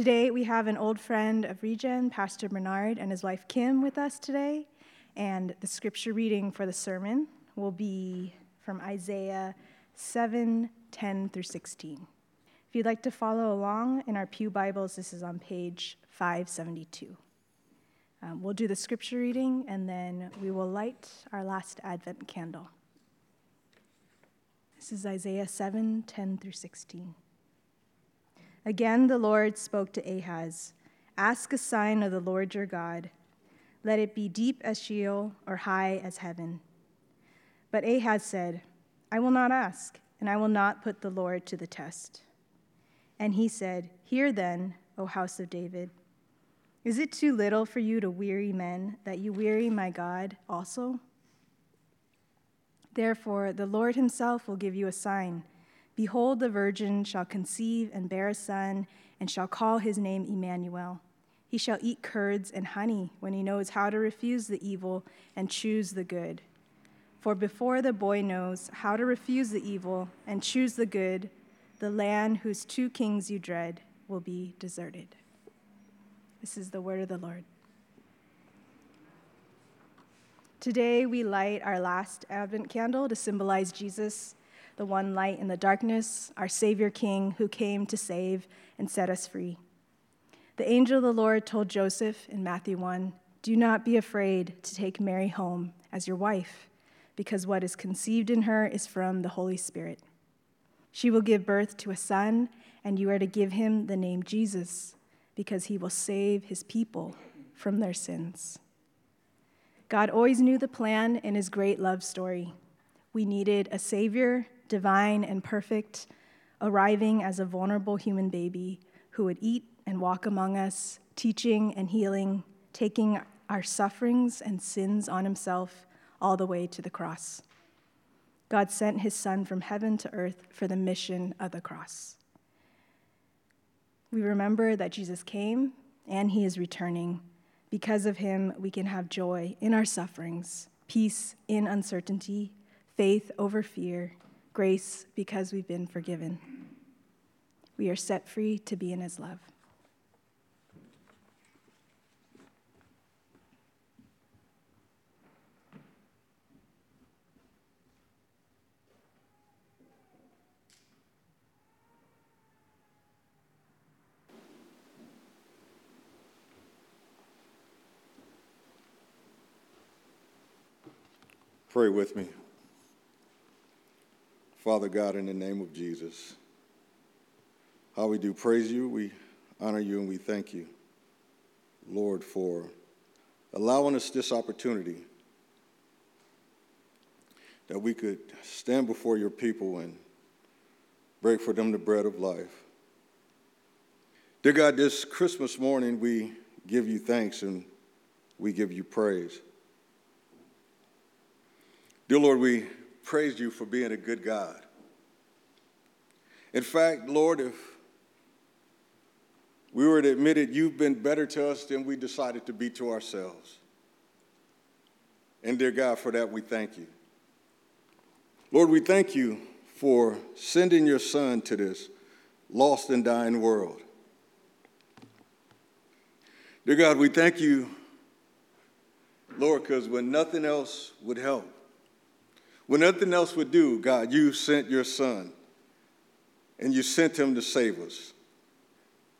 Today, we have an old friend of Regen, Pastor Bernard, and his wife Kim with us today. And the scripture reading for the sermon will be from Isaiah 7 10 through 16. If you'd like to follow along in our Pew Bibles, this is on page 572. Um, we'll do the scripture reading and then we will light our last Advent candle. This is Isaiah 7 10 through 16. Again, the Lord spoke to Ahaz Ask a sign of the Lord your God. Let it be deep as Sheol or high as heaven. But Ahaz said, I will not ask, and I will not put the Lord to the test. And he said, Hear then, O house of David. Is it too little for you to weary men, that you weary my God also? Therefore, the Lord himself will give you a sign. Behold, the virgin shall conceive and bear a son, and shall call his name Emmanuel. He shall eat curds and honey when he knows how to refuse the evil and choose the good. For before the boy knows how to refuse the evil and choose the good, the land whose two kings you dread will be deserted. This is the word of the Lord. Today we light our last Advent candle to symbolize Jesus the one light in the darkness, our Savior King who came to save and set us free. The angel of the Lord told Joseph in Matthew 1 Do not be afraid to take Mary home as your wife, because what is conceived in her is from the Holy Spirit. She will give birth to a son, and you are to give him the name Jesus, because he will save his people from their sins. God always knew the plan in his great love story. We needed a Savior divine and perfect, arriving as a vulnerable human baby who would eat and walk among us, teaching and healing, taking our sufferings and sins on himself all the way to the cross. God sent his Son from heaven to earth for the mission of the cross. We remember that Jesus came and he is returning. Because of him, we can have joy in our sufferings, peace in uncertainty, faith over fear, grace because we've been forgiven. We are set free to be in his love. Pray with me. Father God, in the name of Jesus, how we do praise you, we honor you, and we thank you, Lord, for allowing us this opportunity that we could stand before your people and break for them the bread of life. Dear God, this Christmas morning we give you thanks and we give you praise. Dear Lord, we praise you for being a good God. In fact, Lord, if we were to admit it, you've been better to us than we decided to be to ourselves. And dear God, for that we thank you. Lord, we thank you for sending your son to this lost and dying world. Dear God, we thank you, Lord, because when nothing else would help, when nothing else would do, God, you sent your son and you sent him to save us.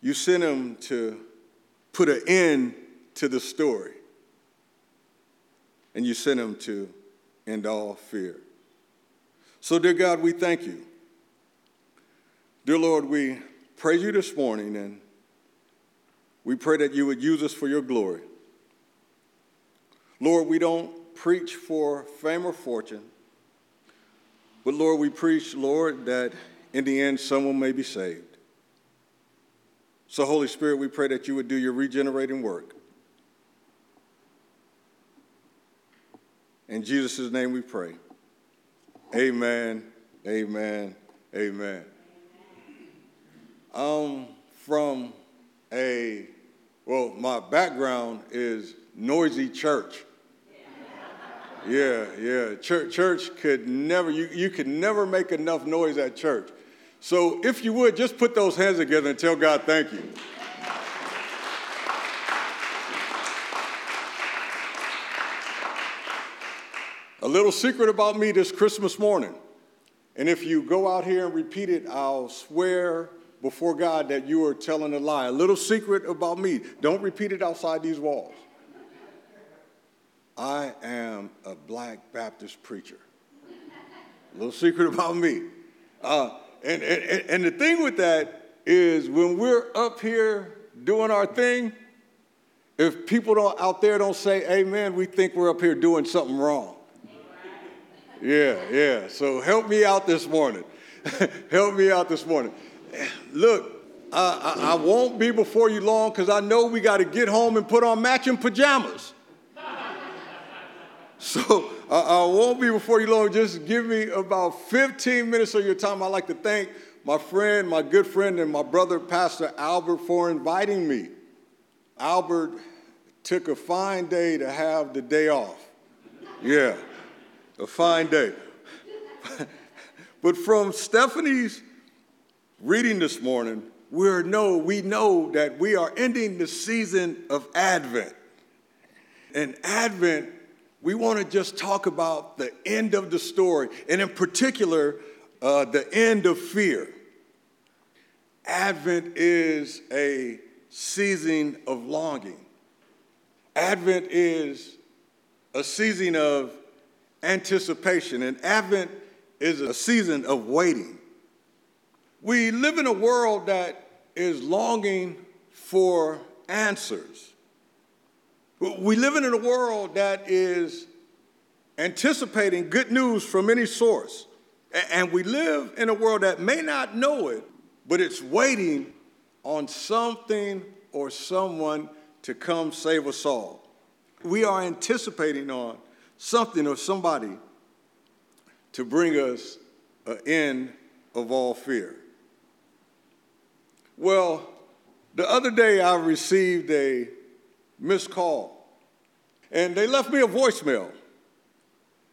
You sent him to put an end to the story. And you sent him to end all fear. So, dear God, we thank you. Dear Lord, we praise you this morning and we pray that you would use us for your glory. Lord, we don't preach for fame or fortune. But Lord, we preach, Lord, that in the end someone may be saved. So, Holy Spirit, we pray that you would do your regenerating work. In Jesus' name we pray. Amen, amen, amen. I'm from a, well, my background is noisy church. Yeah, yeah. Church, church could never, you, you could never make enough noise at church. So if you would, just put those hands together and tell God thank you. A little secret about me this Christmas morning. And if you go out here and repeat it, I'll swear before God that you are telling a lie. A little secret about me. Don't repeat it outside these walls. I am a black Baptist preacher. A little secret about me. Uh, and, and, and the thing with that is when we're up here doing our thing, if people don't, out there don't say amen, we think we're up here doing something wrong. Yeah, yeah. So help me out this morning. help me out this morning. Look, I, I, I won't be before you long because I know we got to get home and put on matching pajamas. So uh, uh, I, I won't be before you long. Just give me about 15 minutes of your time. I'd like to thank my friend, my good friend, and my brother, Pastor Albert, for inviting me. Albert took a fine day to have the day off. Yeah, a fine day. but from Stephanie's reading this morning, we know, we know that we are ending the season of Advent. And Advent, we want to just talk about the end of the story, and in particular, uh, the end of fear. Advent is a season of longing. Advent is a season of anticipation, and Advent is a season of waiting. We live in a world that is longing for answers. We live in a world that is anticipating good news from any source. And we live in a world that may not know it, but it's waiting on something or someone to come save us all. We are anticipating on something or somebody to bring us an end of all fear. Well, the other day I received a missed call, and they left me a voicemail.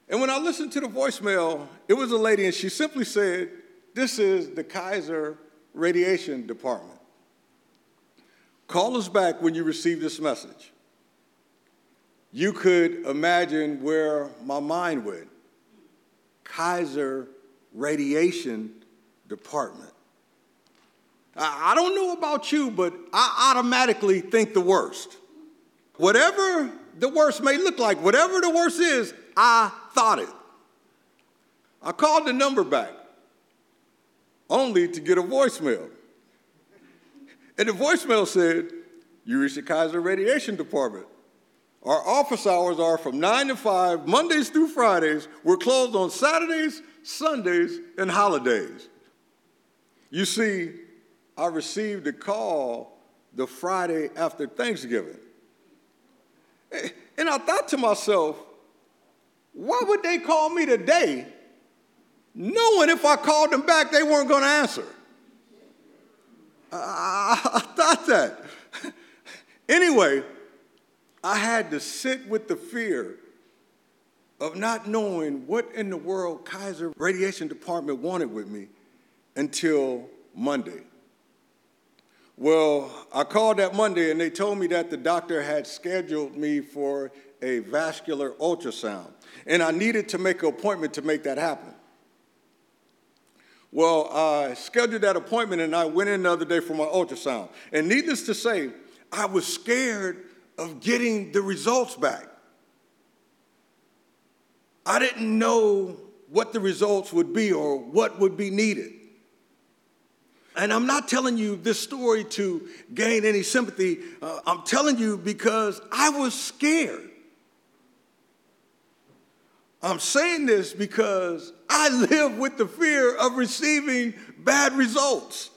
And when I listened to the voicemail, it was a lady, and she simply said, This is the Kaiser Radiation Department. Call us back when you receive this message. You could imagine where my mind went. Kaiser Radiation Department. I don't know about you, but I automatically think the worst. Whatever the worst may look like, whatever the worst is, I thought it. I called the number back only to get a voicemail. And the voicemail said, You reached the Kaiser Radiation Department. Our office hours are from 9 to 5, Mondays through Fridays. We're closed on Saturdays, Sundays, and holidays. You see, I received a call the Friday after Thanksgiving. And I thought to myself, why would they call me today knowing if I called them back, they weren't going to answer? I, thought that. anyway, I had to sit with the fear of not knowing what in the world Kaiser Radiation Department wanted with me until Monday. Well, I called that Monday and they told me that the doctor had scheduled me for a vascular ultrasound, and I needed to make an appointment to make that happen. Well, I scheduled that appointment and I went in the other day for my ultrasound. And needless to say, I was scared of getting the results back. I didn't know what the results would be or what would be needed. And I'm not telling you this story to gain any sympathy. Uh, I'm telling you because I was scared. I'm saying this because I live with the fear of receiving bad results.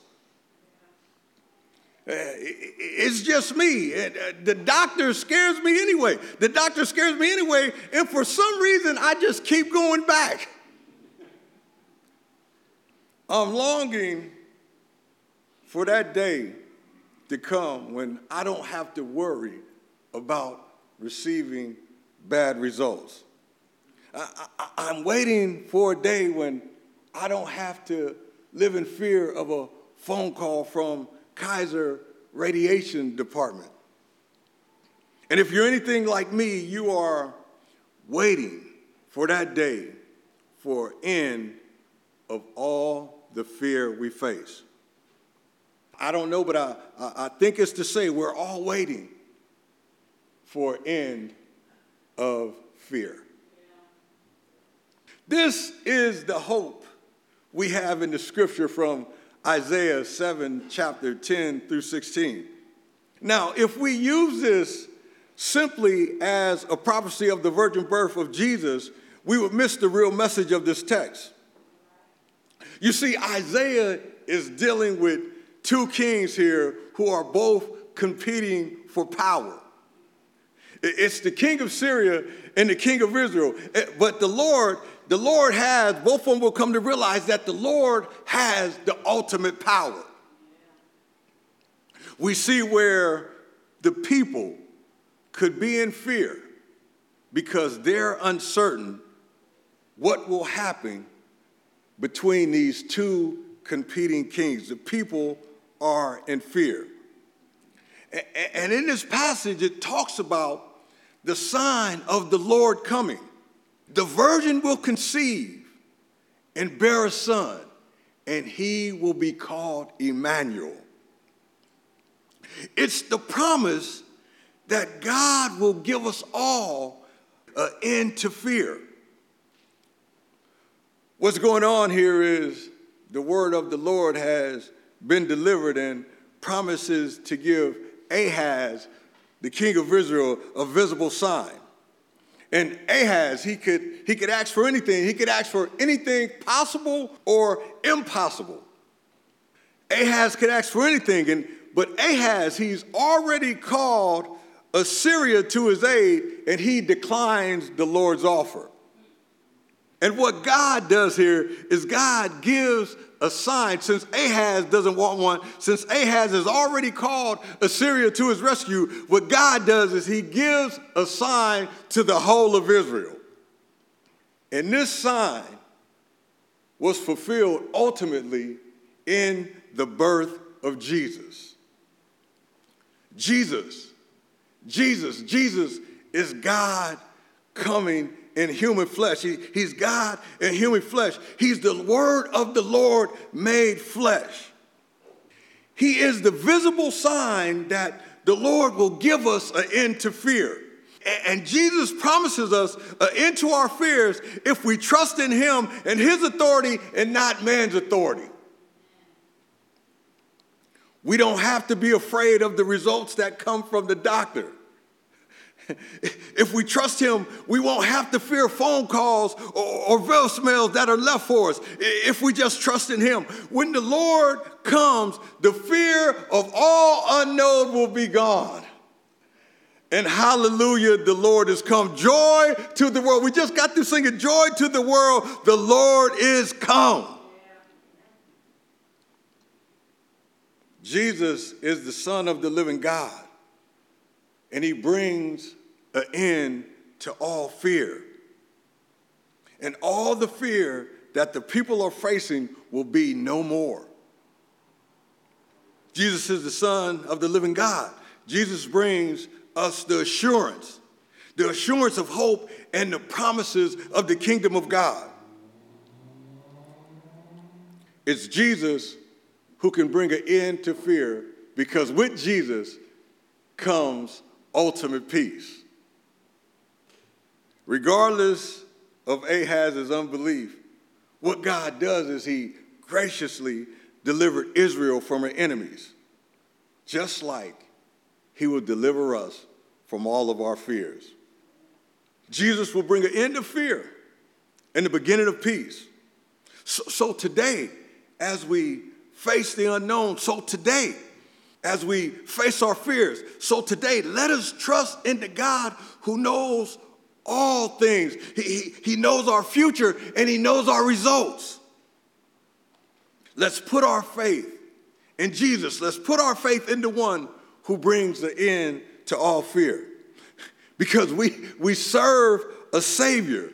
Uh, it's just me. Uh, the doctor scares me anyway. The doctor scares me anyway, and for some reason, I just keep going back. I'm longing for that day to come when I don't have to worry about receiving bad results. I, am waiting for a day when I don't have to live in fear of a phone call from Kaiser Radiation Department. And if you're anything like me, you are waiting for that day for end of all the fear we face. I don't know, but I, I think it's to say we're all waiting for end of fear. This is the hope we have in the scripture from Isaiah 7, chapter 10 through 16. Now, if we use this simply as a prophecy of the virgin birth of Jesus, we would miss the real message of this text. You see, Isaiah is dealing with two kings here who are both competing for power. It's the king of Syria and the king of Israel. Eh, but the Lord, the Lord has, both of them will come to realize that the Lord has the ultimate power. We see where the people could be in fear because they're uncertain what will happen between these two competing kings. The people are in fear. And in this passage, it talks about the sign of the Lord coming. The virgin will conceive and bear a son, and he will be called Emmanuel. It's the promise that God will give us all uh, an end to fear. What's going on here is the word of the Lord has been delivered and promises to give Ahaz, the king of Israel, a visible sign. And Ahaz, he could, he could ask for anything. He could ask for anything possible or impossible. Ahaz could ask for anything, and, but Ahaz, he's already called Assyria to his aid, and he declines the Lord's offer. And what God does here is God gives a sign since Ahaz doesn't want one, since Ahaz has already called Assyria to his rescue, what God does is he gives a sign to the whole of Israel. And this sign was fulfilled ultimately in the birth of Jesus. Jesus, Jesus, Jesus is God coming in human flesh. He, he's God in human flesh. He's the word of the Lord made flesh. He is the visible sign that the Lord will give us an end to fear. And Jesus promises us an end to our fears if we trust in Him and His authority and not man's authority. We don't have to be afraid of the results that come from the doctor. If we trust Him, we won't have to fear phone calls or, or voicemails that are left for us if we just trust in Him. When the Lord comes, the fear of all unknown will be gone. And hallelujah, the Lord has come. Joy to the world. We just got to sing it. Joy to the world. The Lord is come. Jesus is the Son of the living God and he brings an end to all fear. And all the fear that the people are facing will be no more. Jesus is the Son of the living God. Jesus brings us the assurance, the assurance of hope and the promises of the kingdom of God. It's Jesus who can bring an end to fear because with Jesus comes ultimate peace. Regardless of Ahaz's unbelief, what God does is he graciously delivered Israel from her enemies, just like he will deliver us from all of our fears. Jesus will bring an end to fear and the beginning of peace. So, so today, as we face the unknown, so today, as we face our fears. So today, let us trust in the God who knows all things. He, he, he knows our future and He knows our results. Let's put our faith in Jesus. Let's put our faith in the one who brings the end to all fear. Because we, we serve a Savior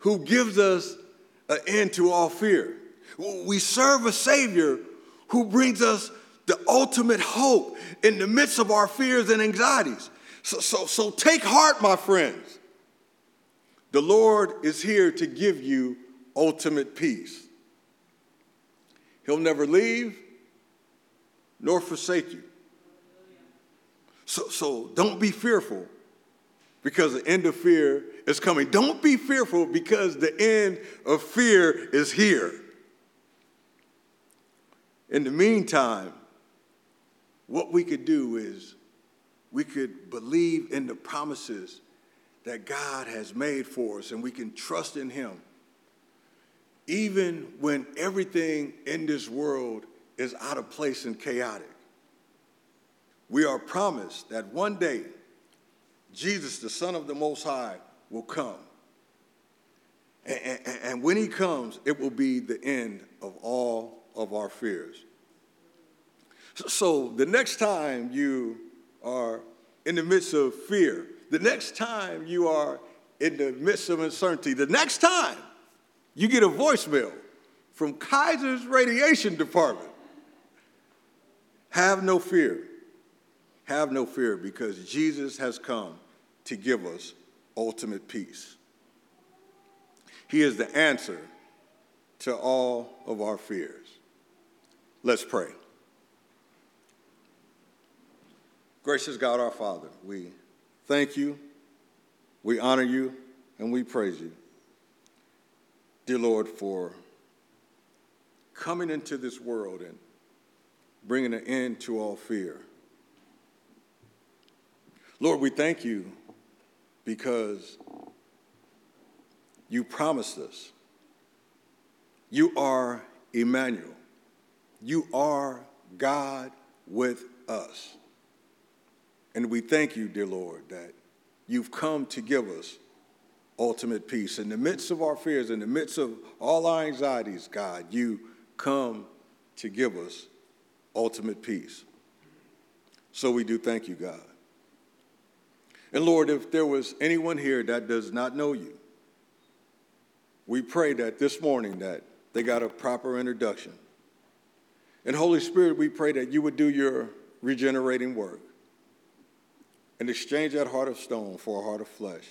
who gives us an end to all fear. We serve a Savior who brings us the ultimate hope in the midst of our fears and anxieties. So, so, so take heart, my friends. The Lord is here to give you ultimate peace. He'll never leave nor forsake you. So, so don't be fearful because the end of fear is coming. Don't be fearful because the end of fear is here. In the meantime, what we could do is we could believe in the promises that God has made for us and we can trust in Him. Even when everything in this world is out of place and chaotic, we are promised that one day Jesus, the Son of the Most High, will come. And, and, and, when he comes, it will be the end of all of our fears. So, the next time you are in the midst of fear, the next time you are in the midst of uncertainty, the next time you get a voicemail from Kaiser's radiation department, have no fear. Have no fear because Jesus has come to give us ultimate peace. He is the answer to all of our fears. Let's pray. Gracious God our Father, we thank you, we honor you, and we praise you. Dear Lord, for coming into this world and bringing an end to all fear. Lord, we thank you because you promised us. You are Emmanuel. You are God with us. And we thank you, dear Lord, that you've come to give us ultimate peace. In the midst of our fears, in the midst of all our anxieties, God, you come to give us ultimate peace. So we do thank you, God. And Lord, if there was anyone here that does not know you, we pray that this morning that they got a proper introduction. And Holy Spirit, we pray that you would do your regenerating work and exchange that heart of stone for a heart of flesh.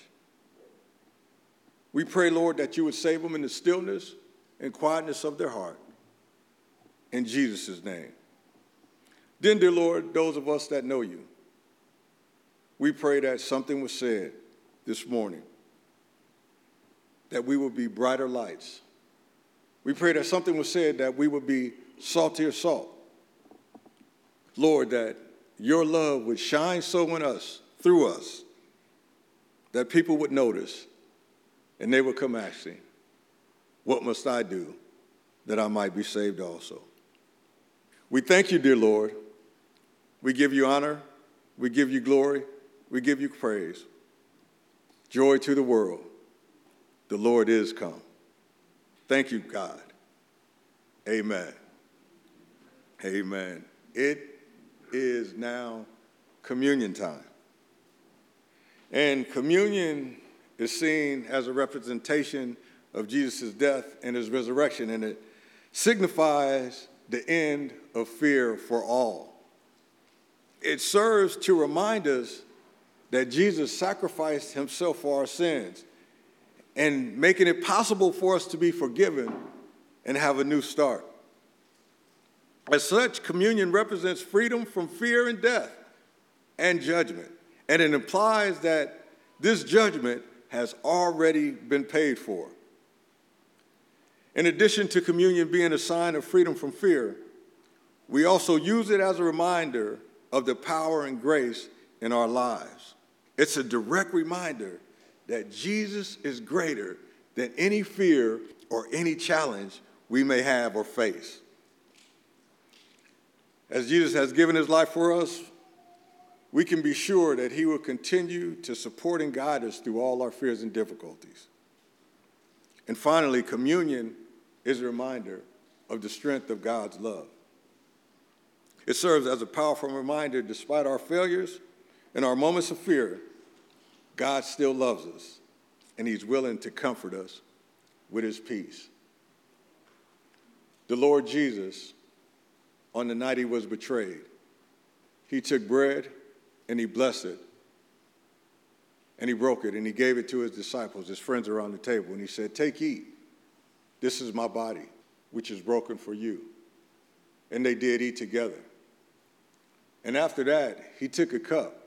We pray, Lord, that you would save them in the stillness and quietness of their heart. In Jesus' name. Then, dear Lord, those of us that know you, we pray that something was said this morning, that we would be brighter lights. We pray that something was said that we would be saltier salt. Lord, that your love would shine so in us, through us, that people would notice and they would come asking, What must I do that I might be saved also? We thank you, dear Lord. We give you honor, we give you glory, we give you praise. Joy to the world. The Lord is come. Thank you, God. Amen. Amen. It is now communion time. And communion is seen as a representation of Jesus' death and his resurrection, and it signifies the end of fear for all. It serves to remind us that Jesus sacrificed himself for our sins and making it possible for us to be forgiven and have a new start. As such, communion represents freedom from fear and death and judgment. And it implies that this judgment has already been paid for. In addition to communion being a sign of freedom from fear, we also use it as a reminder of the power and grace in our lives. It's a direct reminder that Jesus is greater than any fear or any challenge we may have or face. As Jesus has given his life for us, we can be sure that he will continue to support and guide us through all our fears and difficulties. And finally, communion is a reminder of the strength of God's love. It serves as a powerful reminder, despite our failures and our moments of fear, God still loves us, and He's willing to comfort us with His peace. The Lord Jesus, on the night He was betrayed, He took bread and He blessed it, And he broke it and he gave it to his disciples, his friends around the table, and he said, Take, eat. This is my body, which is broken for you. And they did eat together. And after that, he took a cup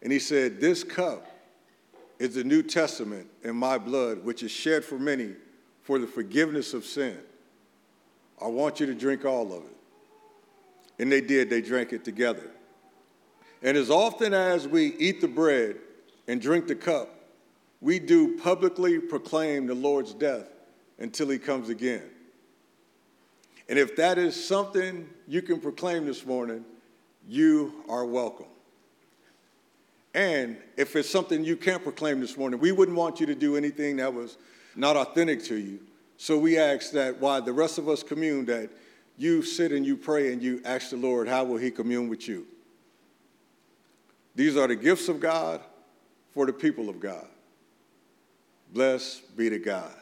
and he said, This cup is the New Testament in my blood, which is shed for many for the forgiveness of sin. I want you to drink all of it. And they did, they drank it together. And as often as we eat the bread and drink the cup, we do publicly proclaim the Lord's death until he comes again. And if that is something you can proclaim this morning, you are welcome. And if it's something you can't proclaim this morning, we wouldn't want you to do anything that was not authentic to you. So we ask that while the rest of us commune, that you sit and you pray and you ask the Lord, how will he commune with you? These are the gifts of God for the people of God. Bless be to God.